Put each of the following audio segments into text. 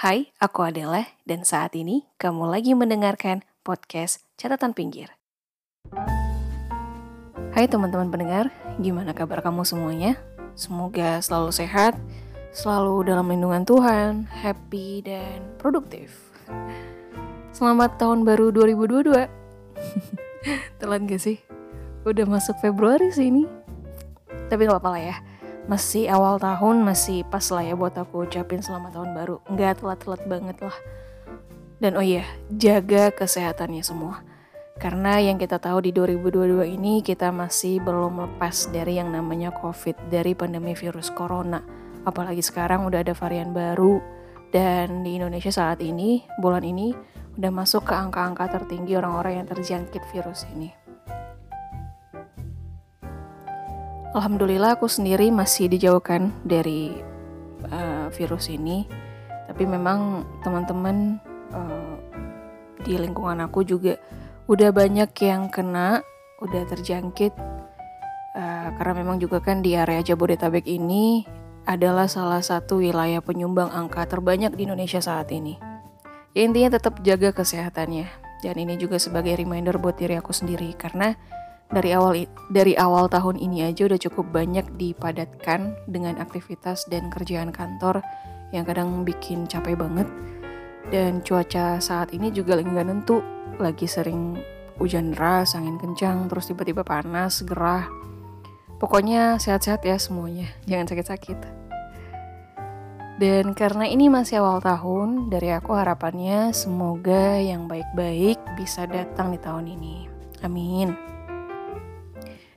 Hai, aku Adela dan saat ini kamu lagi mendengarkan podcast Catatan Pinggir. Hai teman-teman pendengar, gimana kabar kamu semuanya? Semoga selalu sehat, selalu dalam lindungan Tuhan, happy dan produktif. Selamat tahun baru 2022. Telat gak sih? Udah masuk Februari sih ini. Tapi gak apa-apa lah ya masih awal tahun masih pas lah ya buat aku ucapin selamat tahun baru. Nggak telat-telat banget lah. Dan oh iya jaga kesehatannya semua. Karena yang kita tahu di 2022 ini kita masih belum lepas dari yang namanya covid dari pandemi virus corona. Apalagi sekarang udah ada varian baru. Dan di Indonesia saat ini bulan ini udah masuk ke angka-angka tertinggi orang-orang yang terjangkit virus ini Alhamdulillah aku sendiri masih dijauhkan dari uh, virus ini. Tapi memang teman-teman uh, di lingkungan aku juga udah banyak yang kena, udah terjangkit. Uh, karena memang juga kan di area Jabodetabek ini adalah salah satu wilayah penyumbang angka terbanyak di Indonesia saat ini. Ya, intinya tetap jaga kesehatannya. Dan ini juga sebagai reminder buat diri aku sendiri karena dari awal dari awal tahun ini aja udah cukup banyak dipadatkan dengan aktivitas dan kerjaan kantor yang kadang bikin capek banget. Dan cuaca saat ini juga lagi nggak nentu. Lagi sering hujan deras angin kencang terus tiba-tiba panas gerah. Pokoknya sehat-sehat ya semuanya. Jangan sakit-sakit. Dan karena ini masih awal tahun dari aku harapannya semoga yang baik-baik bisa datang di tahun ini. Amin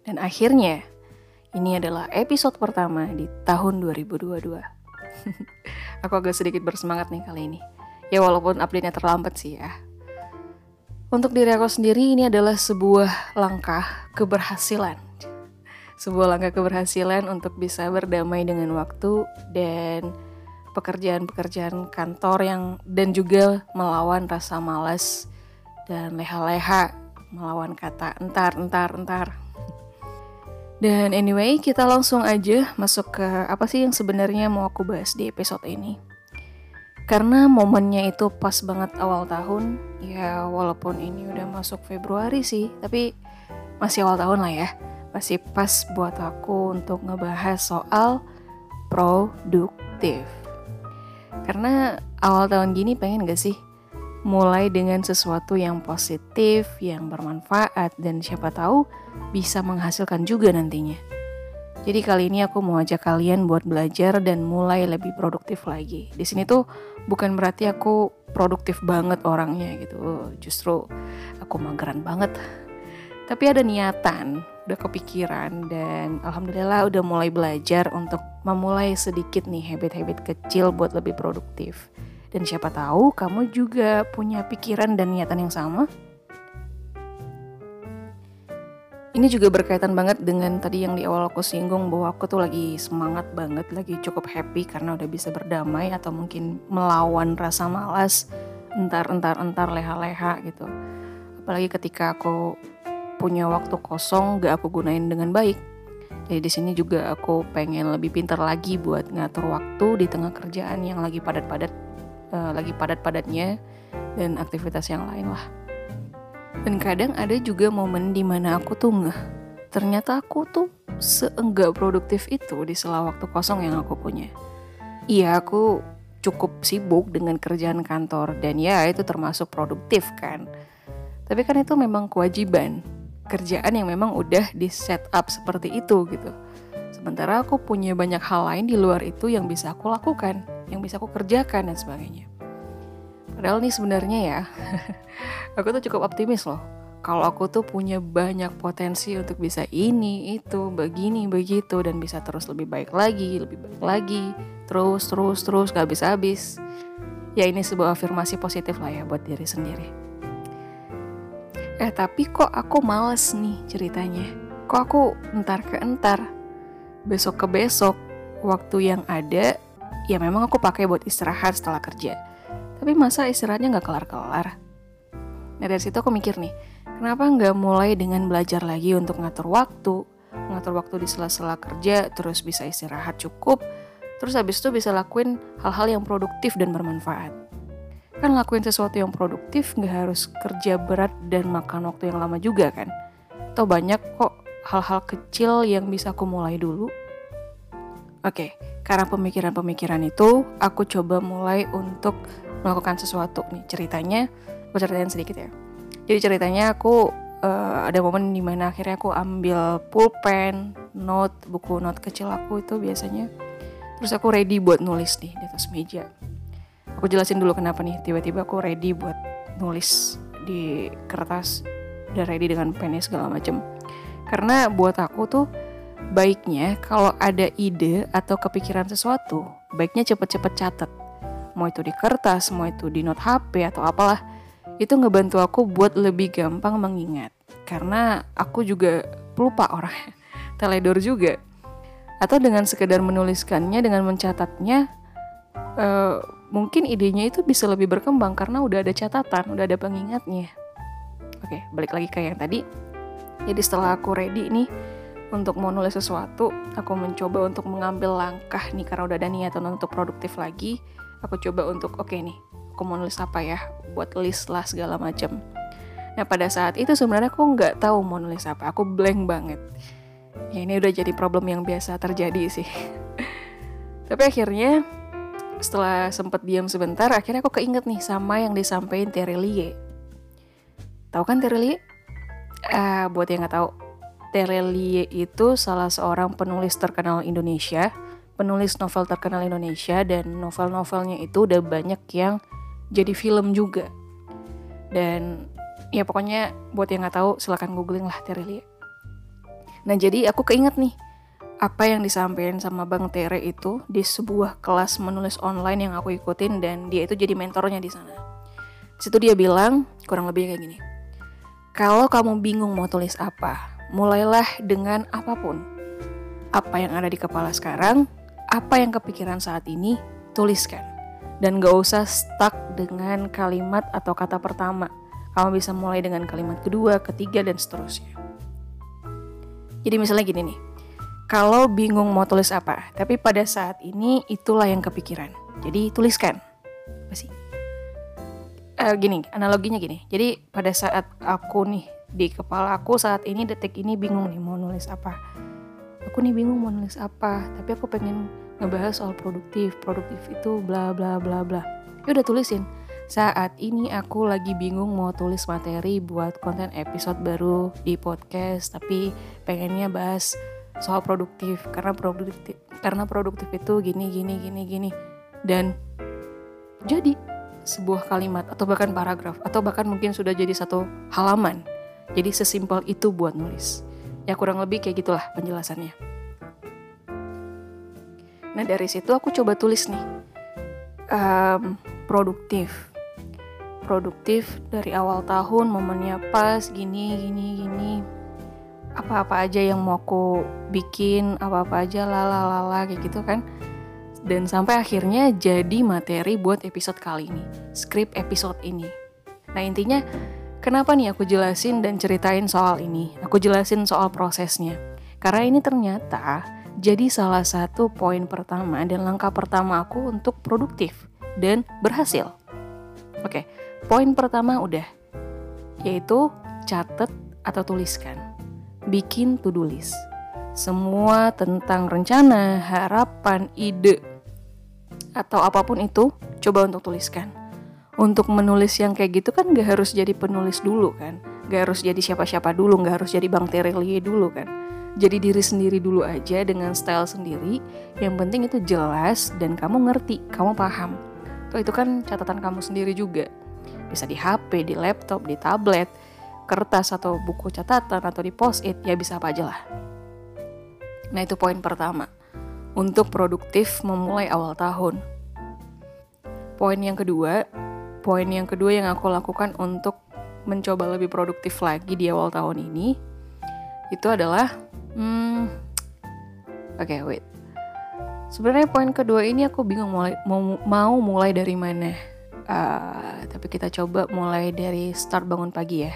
dan akhirnya, ini adalah episode pertama di tahun 2022. aku agak sedikit bersemangat nih kali ini. Ya walaupun update-nya terlambat sih ya. Untuk diri aku sendiri ini adalah sebuah langkah keberhasilan. Sebuah langkah keberhasilan untuk bisa berdamai dengan waktu dan pekerjaan-pekerjaan kantor yang dan juga melawan rasa malas dan leha-leha melawan kata entar entar entar dan anyway, kita langsung aja masuk ke apa sih yang sebenarnya mau aku bahas di episode ini. Karena momennya itu pas banget awal tahun, ya walaupun ini udah masuk Februari sih, tapi masih awal tahun lah ya. Masih pas buat aku untuk ngebahas soal produktif. Karena awal tahun gini pengen gak sih mulai dengan sesuatu yang positif, yang bermanfaat, dan siapa tahu bisa menghasilkan juga nantinya. Jadi kali ini aku mau ajak kalian buat belajar dan mulai lebih produktif lagi. Di sini tuh bukan berarti aku produktif banget orangnya gitu. Justru aku mageran banget. Tapi ada niatan, udah kepikiran dan alhamdulillah udah mulai belajar untuk memulai sedikit nih habit-habit kecil buat lebih produktif. Dan siapa tahu kamu juga punya pikiran dan niatan yang sama. Ini juga berkaitan banget dengan tadi yang di awal aku singgung bahwa aku tuh lagi semangat banget, lagi cukup happy karena udah bisa berdamai atau mungkin melawan rasa malas, entar-entar-entar leha-leha gitu. Apalagi ketika aku punya waktu kosong gak aku gunain dengan baik. Jadi di sini juga aku pengen lebih pintar lagi buat ngatur waktu di tengah kerjaan yang lagi padat-padat uh, lagi padat-padatnya dan aktivitas yang lain lah. Dan kadang ada juga momen di mana aku tuh ngeh, ternyata aku tuh seenggak produktif itu di sela waktu kosong yang aku punya. Iya aku cukup sibuk dengan kerjaan kantor dan ya itu termasuk produktif kan. Tapi kan itu memang kewajiban, kerjaan yang memang udah di set up seperti itu gitu. Sementara aku punya banyak hal lain di luar itu yang bisa aku lakukan yang bisa aku kerjakan dan sebagainya. Padahal nih sebenarnya ya, aku tuh cukup optimis loh. Kalau aku tuh punya banyak potensi untuk bisa ini, itu, begini, begitu, dan bisa terus lebih baik lagi, lebih baik lagi, terus, terus, terus, gak habis-habis. Ya ini sebuah afirmasi positif lah ya buat diri sendiri. Eh tapi kok aku males nih ceritanya. Kok aku entar ke entar, besok ke besok, waktu yang ada ya memang aku pakai buat istirahat setelah kerja. Tapi masa istirahatnya nggak kelar-kelar? Nah dari situ aku mikir nih, kenapa nggak mulai dengan belajar lagi untuk ngatur waktu, ngatur waktu di sela-sela kerja, terus bisa istirahat cukup, Terus habis itu bisa lakuin hal-hal yang produktif dan bermanfaat. Kan lakuin sesuatu yang produktif nggak harus kerja berat dan makan waktu yang lama juga kan. Atau banyak kok hal-hal kecil yang bisa aku mulai dulu. Oke, karena pemikiran-pemikiran itu, aku coba mulai untuk melakukan sesuatu nih. Ceritanya, aku ceritain sedikit ya. Jadi ceritanya aku uh, ada momen di mana akhirnya aku ambil pulpen, note, buku note kecil aku itu biasanya. Terus aku ready buat nulis nih di atas meja. Aku jelasin dulu kenapa nih tiba-tiba aku ready buat nulis di kertas udah ready dengan pennya segala macem. Karena buat aku tuh baiknya kalau ada ide atau kepikiran sesuatu, baiknya cepet-cepet catat. Mau itu di kertas, mau itu di note HP atau apalah itu ngebantu aku buat lebih gampang mengingat. Karena aku juga pelupa orang teledor juga. Atau dengan sekedar menuliskannya dengan mencatatnya uh, mungkin idenya itu bisa lebih berkembang karena udah ada catatan udah ada pengingatnya. Oke balik lagi ke yang tadi. Jadi setelah aku ready nih untuk mau nulis sesuatu aku mencoba untuk mengambil langkah nih karena udah ada niatan untuk produktif lagi. Aku coba untuk oke okay nih aku mau nulis apa ya? Buat list lah segala macam nah pada saat itu sebenarnya aku nggak tahu mau nulis apa. Aku blank banget. Ya ini udah jadi problem yang biasa terjadi sih. Tapi akhirnya setelah sempat diam sebentar akhirnya aku keinget nih sama yang disampaikan Terelie tahu kan Terelie uh, buat yang nggak tahu Terelie itu salah seorang penulis terkenal Indonesia penulis novel terkenal Indonesia dan novel-novelnya itu udah banyak yang jadi film juga dan ya pokoknya buat yang nggak tahu silahkan googling lah Terelia nah jadi aku keinget nih apa yang disampaikan sama Bang Tere itu di sebuah kelas menulis online yang aku ikutin dan dia itu jadi mentornya di sana. Situ dia bilang kurang lebih kayak gini. Kalau kamu bingung mau tulis apa, mulailah dengan apa pun. Apa yang ada di kepala sekarang, apa yang kepikiran saat ini, tuliskan dan gak usah stuck dengan kalimat atau kata pertama. Kamu bisa mulai dengan kalimat kedua, ketiga, dan seterusnya. Jadi misalnya gini nih, kalau bingung mau tulis apa, tapi pada saat ini itulah yang kepikiran. Jadi tuliskan. Apa sih? Uh, gini, analoginya gini. Jadi pada saat aku nih di kepala aku saat ini detik ini bingung nih mau nulis apa. Aku nih bingung mau nulis apa, tapi aku pengen ngebahas soal produktif produktif itu bla bla bla bla. Ya udah tulisin. Saat ini aku lagi bingung mau tulis materi buat konten episode baru di podcast tapi pengennya bahas soal produktif karena produktif karena produktif itu gini gini gini gini. Dan jadi sebuah kalimat atau bahkan paragraf atau bahkan mungkin sudah jadi satu halaman jadi sesimpel itu buat nulis. Ya kurang lebih kayak gitulah penjelasannya. Nah dari situ aku coba tulis nih. Um, produktif, produktif dari awal tahun momennya pas gini gini gini. Apa-apa aja yang mau aku bikin apa-apa aja lala lala kayak gitu kan. Dan sampai akhirnya jadi materi buat episode kali ini. Skrip episode ini. Nah intinya kenapa nih aku jelasin dan ceritain soal ini aku jelasin soal prosesnya karena ini ternyata jadi salah satu poin pertama dan langkah pertama aku untuk produktif dan berhasil. Oke, poin pertama udah, yaitu catat atau tuliskan. Bikin to-do list. Semua tentang rencana, harapan, ide, atau apa pun itu, coba untuk tuliskan. Untuk menulis yang kayak gitu kan gak harus jadi penulis dulu kan. Gak harus jadi siapa-siapa dulu, gak harus jadi Bang Terelie dulu kan jadi diri sendiri dulu aja dengan style sendiri. Yang penting itu jelas dan kamu ngerti, kamu paham. Tuh itu kan catatan kamu sendiri juga. Bisa di HP, di laptop, di tablet, kertas atau buku catatan atau di post-it, ya bisa apa aja lah. Nah itu poin pertama. Untuk produktif memulai awal tahun. Poin yang kedua, poin yang kedua yang aku lakukan untuk mencoba lebih produktif lagi di awal tahun ini, itu adalah Hmm, oke okay, wait. Sebenarnya poin kedua ini aku bingung mulai mau mau mulai dari mana. Uh, tapi kita coba mulai dari start bangun pagi ya,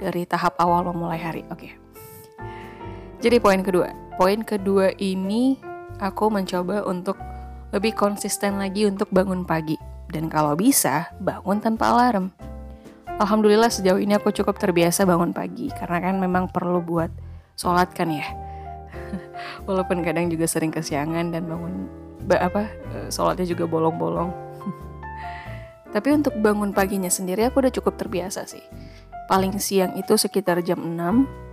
dari tahap awal memulai hari. Oke. Okay. Jadi poin kedua, poin kedua ini aku mencoba untuk lebih konsisten lagi untuk bangun pagi. Dan kalau bisa, bangun tanpa alarm. Alhamdulillah sejauh ini aku cukup terbiasa bangun pagi karena kan memang perlu buat sholat kan ya. Walaupun kadang juga sering kesiangan dan bangun apa eh, sholatnya juga bolong-bolong. Tapi untuk bangun paginya sendiri aku udah cukup terbiasa sih. Paling siang itu sekitar jam 6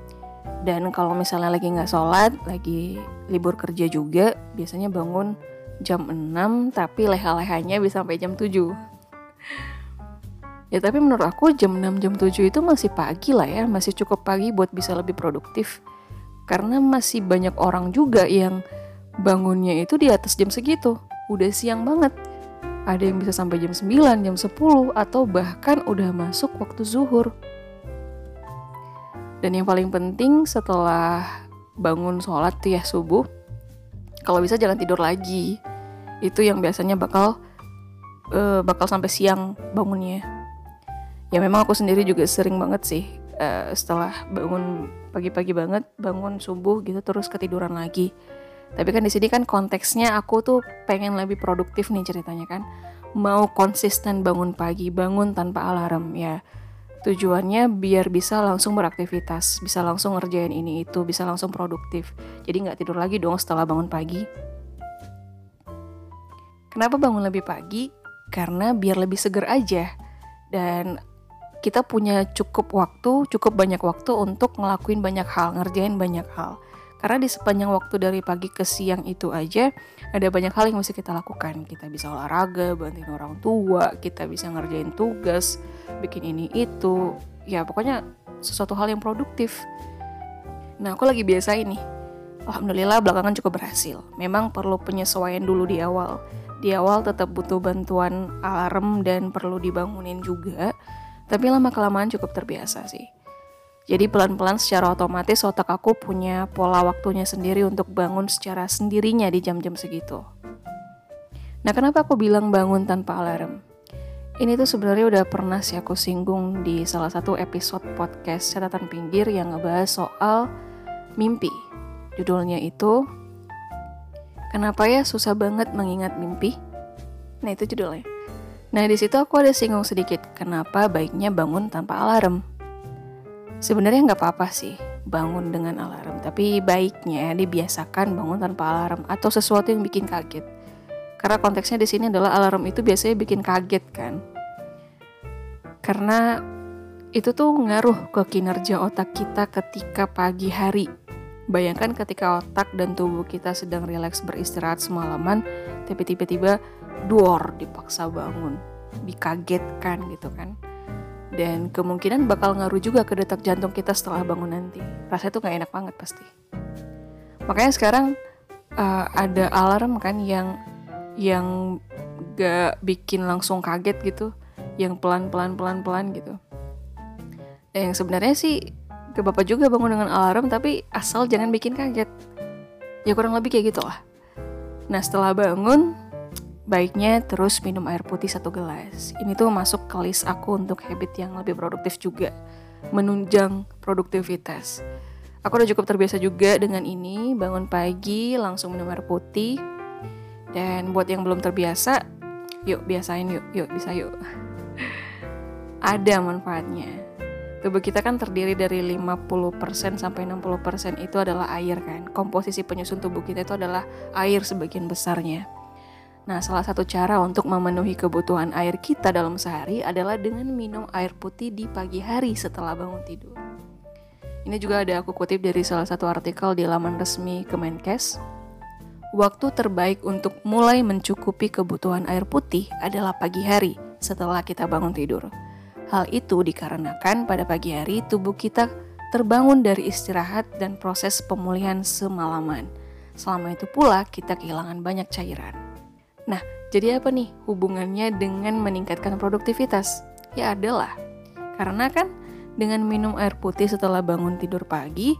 dan kalau misalnya lagi nggak sholat, lagi libur kerja juga, biasanya bangun jam 6 tapi leha-lehanya bisa sampai jam 7 ya tapi menurut aku jam 6 jam 7 itu masih pagi lah ya. Masih cukup pagi buat bisa lebih produktif. Karena masih banyak orang juga yang bangunnya itu di atas jam segitu. Udah siang banget. Ada yang bisa sampai jam 9, jam 10 atau bahkan udah masuk waktu zuhur. Dan yang paling penting setelah bangun sholat ya subuh kalau bisa jangan tidur lagi. Itu yang biasanya bakal uh, bakal sampai siang bangunnya. Ya memang aku sendiri juga sering banget sih uh, setelah bangun pagi-pagi banget bangun subuh gitu terus ketiduran lagi. Tapi kan di sini kan konteksnya aku tuh pengen lebih produktif nih ceritanya kan. Mau konsisten bangun pagi bangun tanpa alarm ya Tujuannya biar bisa langsung beraktivitas, bisa langsung ngerjain ini itu, bisa langsung produktif. Jadi nggak tidur lagi dong setelah bangun pagi. Kenapa bangun lebih pagi? Karena biar lebih seger aja. Dan kita punya cukup waktu, cukup banyak waktu untuk ngelakuin banyak hal, ngerjain banyak hal. Karena di sepanjang waktu dari pagi ke siang itu aja ada banyak hal yang mesti kita lakukan. Kita bisa olahraga, bantuin orang tua, kita bisa ngerjain tugas, bikin ini itu. Ya pokoknya sesuatu hal yang produktif. Nah aku lagi biasa ini. Alhamdulillah belakangan cukup berhasil. Memang perlu penyesuaian dulu di awal. Di awal tetap butuh bantuan alarm dan perlu dibangunin juga. Tapi lama kelamaan cukup terbiasa sih. Jadi pelan-pelan secara otomatis otak aku punya pola waktunya sendiri untuk bangun secara sendirinya di jam-jam segitu. Nah kenapa aku bilang bangun tanpa alarm? Ini tuh sebenarnya udah pernah sih aku singgung di salah satu episode podcast catatan pinggir yang ngebahas soal mimpi. Judulnya itu Kenapa ya susah banget mengingat mimpi? Nah itu judulnya. Nah di situ aku ada singgung sedikit kenapa baiknya bangun tanpa alarm. Sebenarnya nggak apa-apa sih bangun dengan alarm, tapi baiknya dibiasakan bangun tanpa alarm atau sesuatu yang bikin kaget. Karena konteksnya di sini adalah alarm itu biasanya bikin kaget kan. Karena itu tuh ngaruh ke kinerja otak kita ketika pagi hari. Bayangkan ketika otak dan tubuh kita sedang rileks beristirahat semalaman, tapi tiba-tiba duor dipaksa bangun, dikagetkan gitu kan dan kemungkinan bakal ngaruh juga ke detak jantung kita setelah bangun nanti. Rasanya tuh gak enak banget pasti. Makanya sekarang uh, ada alarm kan yang yang gak bikin langsung kaget gitu, yang pelan-pelan pelan-pelan gitu. Dan yang sebenarnya sih ke bapak juga bangun dengan alarm tapi asal jangan bikin kaget. Ya kurang lebih kayak gitu lah. Nah setelah bangun baiknya terus minum air putih satu gelas. Ini tuh masuk ke list aku untuk habit yang lebih produktif juga, menunjang produktivitas. Aku udah cukup terbiasa juga dengan ini, bangun pagi langsung minum air putih. Dan buat yang belum terbiasa, yuk biasain yuk, yuk bisa yuk. Ada manfaatnya. Tubuh kita kan terdiri dari 50% sampai 60% itu adalah air kan. Komposisi penyusun tubuh kita itu adalah air sebagian besarnya. Nah, salah satu cara untuk memenuhi kebutuhan air kita dalam sehari adalah dengan minum air putih di pagi hari setelah bangun tidur. Ini juga ada aku kutip dari salah satu artikel di laman resmi Kemenkes. Waktu terbaik untuk mulai mencukupi kebutuhan air putih adalah pagi hari setelah kita bangun tidur. Hal itu dikarenakan pada pagi hari tubuh kita terbangun dari istirahat dan proses pemulihan semalaman. Selama itu pula kita kehilangan banyak cairan. Nah, jadi apa nih hubungannya dengan meningkatkan produktivitas? Ya adalah. Karena kan dengan minum air putih setelah bangun tidur pagi,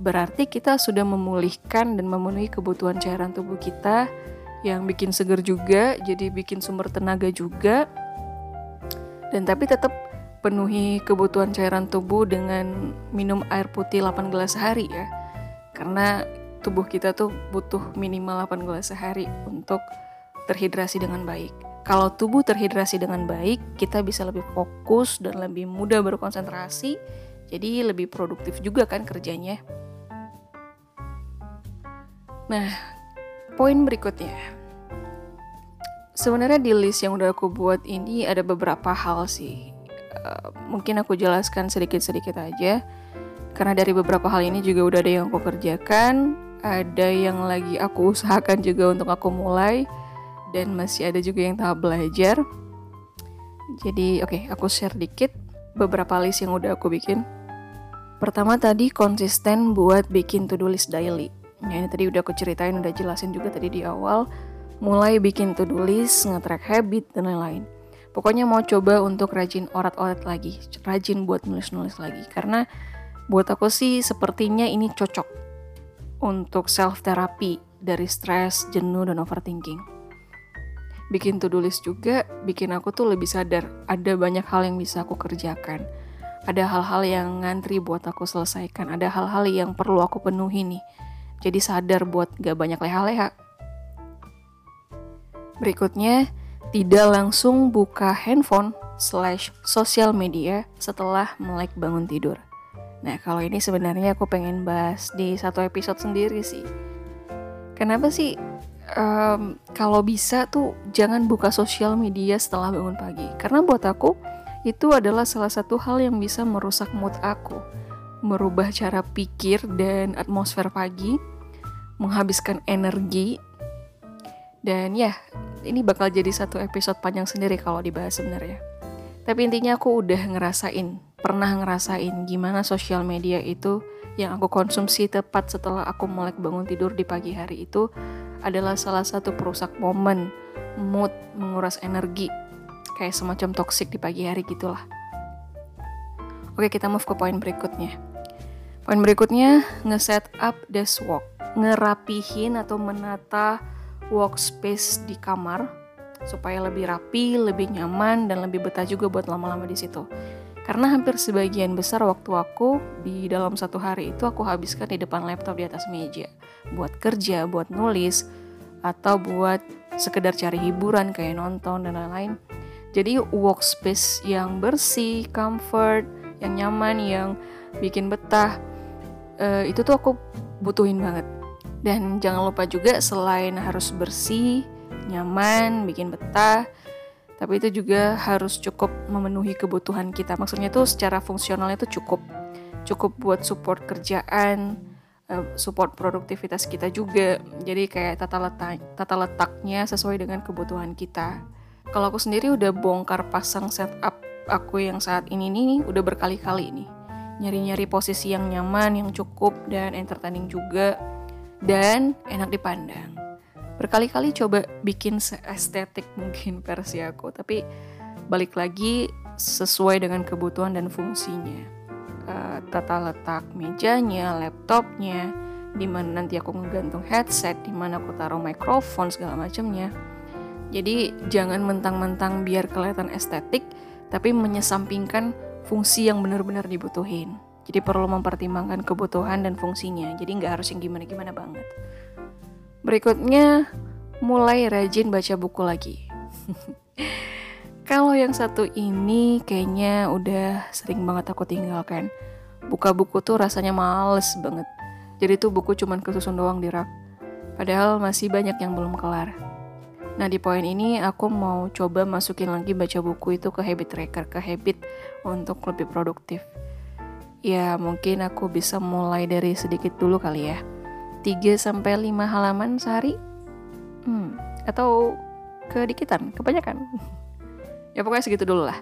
berarti kita sudah memulihkan dan memenuhi kebutuhan cairan tubuh kita yang bikin seger juga, jadi bikin sumber tenaga juga. Dan tapi tetap penuhi kebutuhan cairan tubuh dengan minum air putih 8 gelas sehari ya. Karena tubuh kita tuh butuh minimal 8 gelas sehari untuk terhidrasi dengan baik. Kalau tubuh terhidrasi dengan baik, kita bisa lebih fokus dan lebih mudah berkonsentrasi, jadi lebih produktif juga kan kerjanya. Nah, poin berikutnya. Sebenarnya di list yang udah aku buat ini ada beberapa hal sih. Uh, mungkin aku jelaskan sedikit-sedikit aja. Karena dari beberapa hal ini juga udah ada yang aku kerjakan, ada yang lagi aku usahakan juga untuk aku mulai, dan masih ada juga yang tahap belajar. Jadi, oke, okay, aku share dikit beberapa list yang udah aku bikin. Pertama tadi konsisten buat bikin to-do list daily. Ya, ini tadi udah aku ceritain, udah jelasin juga tadi di awal mulai bikin to-do list, nge-track habit, dan lain-lain. Pokoknya mau coba untuk rajin orat-orat lagi, rajin buat nulis-nulis lagi. Karena buat aku sih sepertinya ini cocok untuk self therapy dari stres, jenuh, dan overthinking. Bikin to-do list juga bikin aku tuh lebih sadar ada banyak hal yang bisa aku kerjakan. Ada hal-hal yang ngantri buat aku selesaikan, ada hal-hal yang perlu aku penuhi nih. Jadi sadar buat gak banyak leha-leha, Berikutnya, tidak langsung buka handphone slash sosial media setelah melek bangun tidur. Nah, kalau ini sebenarnya aku pengen bahas di satu episode sendiri sih. Kenapa sih um, kalau bisa tuh jangan buka sosial media setelah bangun pagi? Karena buat aku itu adalah salah satu hal yang bisa merusak mood aku, merubah cara pikir dan atmosfer pagi, menghabiskan energi, dan ya ini bakal jadi satu episode panjang sendiri kalau dibahas sebenarnya. Tapi intinya aku udah ngerasain, pernah ngerasain gimana sosial media itu yang aku konsumsi tepat setelah aku mulai bangun tidur di pagi hari itu adalah salah satu perusak momen, mood, menguras energi, kayak semacam toxic di pagi hari gitulah. Oke, kita move ke poin berikutnya. Poin berikutnya, nge-set up desk work, ngerapihin atau menata workspace di kamar supaya lebih rapi, lebih nyaman, dan lebih betah juga buat lama-lama di situ. Karena hampir sebagian besar waktu aku di dalam satu hari itu aku habiskan di depan laptop di atas meja. Buat kerja, buat nulis, atau buat sekedar cari hiburan kayak nonton dan lain-lain. Jadi workspace yang bersih, comfort, yang nyaman, yang bikin betah, uh, itu tuh aku butuhin banget dan jangan lupa juga selain harus bersih, nyaman, bikin betah, tapi itu juga harus cukup memenuhi kebutuhan kita. Maksudnya itu secara fungsionalnya itu cukup. Cukup buat support kerjaan, eh, support produktivitas kita juga. Jadi kayak tata letak tata letaknya sesuai dengan kebutuhan kita. Kalau aku sendiri udah bongkar pasang setup aku yang saat ini nih udah berkali-kali nih. Nyari-nyari posisi yang nyaman, yang cukup dan entertaining juga dan enak dipandang. Berkali-kali coba bikin estetik mungkin versi aku, tapi balik lagi sesuai dengan kebutuhan dan fungsinya. Uh, tata letak mejanya, laptopnya, di mana nanti aku ngegantung headset, di mana aku taruh mikrofon segala macamnya. Jadi jangan mentang-mentang biar kelihatan estetik, tapi menyesampingkan fungsi yang benar-benar dibutuhin. Jadi perlu mempertimbangkan kebutuhan dan fungsinya. Jadi nggak harus yang gimana-gimana banget. Berikutnya, mulai rajin baca buku lagi. Kalau yang satu ini kayaknya udah sering banget aku tinggalkan. Buka buku tuh rasanya males banget. Jadi tuh buku cuman kesusun doang di rak. Padahal masih banyak yang belum kelar. Nah di poin ini aku mau coba masukin lagi baca buku itu ke habit tracker, ke habit untuk lebih produktif. Ya, mungkin aku bisa mulai dari sedikit dulu kali ya. 3 sampai 5 halaman sehari. Hmm, atau kedikitan, kebanyakan. ya pokoknya segitu dulu lah.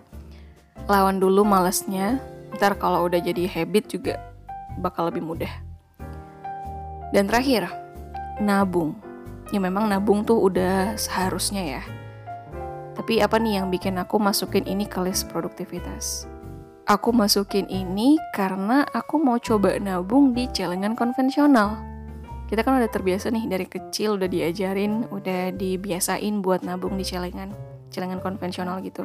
Lawan dulu malesnya, ntar kalau udah jadi habit juga bakal lebih mudah. Dan terakhir, nabung. Ya memang nabung tuh udah seharusnya ya. Tapi apa nih yang bikin aku masukin ini ke list produktivitas? Aku masukin ini karena aku mau coba nabung di celengan konvensional. Kita kan udah terbiasa nih dari kecil udah diajarin, udah dibiasain buat nabung di celengan, celengan konvensional gitu.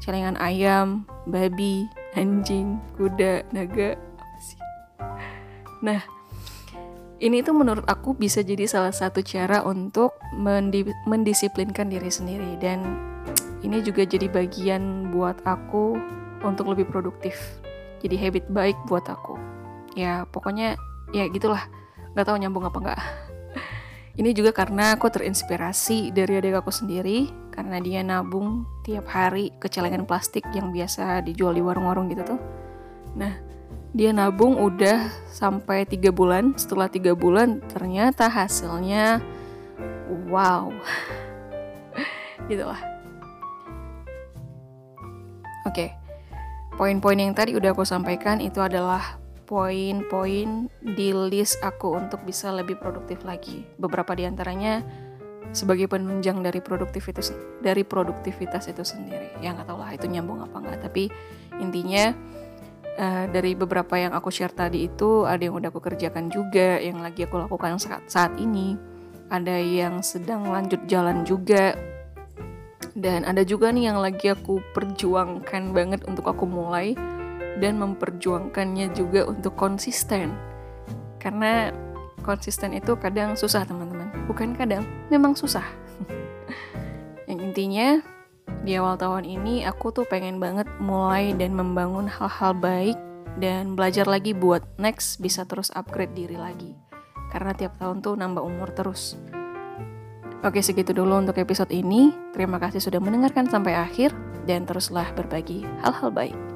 Celengan ayam, babi, anjing, kuda, naga, apa sih? Nah, ini tuh menurut aku bisa jadi salah satu cara untuk mendi mendisiplinkan diri sendiri dan ini juga jadi bagian buat aku untuk lebih produktif jadi habit baik buat aku ya pokoknya ya gitulah nggak tahu nyambung apa nggak. Ini juga karena aku terinspirasi dari adik aku sendiri karena dia nabung tiap hari ke celengan plastik yang biasa dijual di warung-warung gitu tuh. Nah dia nabung udah sampai tiga bulan. Setelah tiga bulan ternyata hasilnya wow. Gitu lah. Oke okay. poin-poin yang tadi udah aku sampaikan itu adalah poin-poin di list aku untuk bisa lebih produktif lagi. Beberapa di antaranya sebagai penunjang dari produktivitas dari produktivitas itu sendiri. Ya nggak tahu lah itu nyambung apa nggak. Tapi intinya uh, dari beberapa yang aku share tadi itu ada yang udah aku kerjakan juga yang lagi aku lakukan saat saat ini. Ada yang sedang lanjut jalan juga. Dan ada juga nih yang lagi aku perjuangkan banget untuk aku mulai dan memperjuangkannya juga untuk konsisten karena konsisten itu kadang susah teman-teman bukan kadang memang susah yang intinya di awal tahun ini aku tuh pengen banget mulai dan membangun hal-hal baik dan belajar lagi buat next bisa terus upgrade diri lagi. Karena tiap tahun tuh nambah umur terus. Oke segitu dulu untuk episode ini. Terima kasih sudah mendengarkan sampai akhir dan teruslah berbagi hal-hal baik.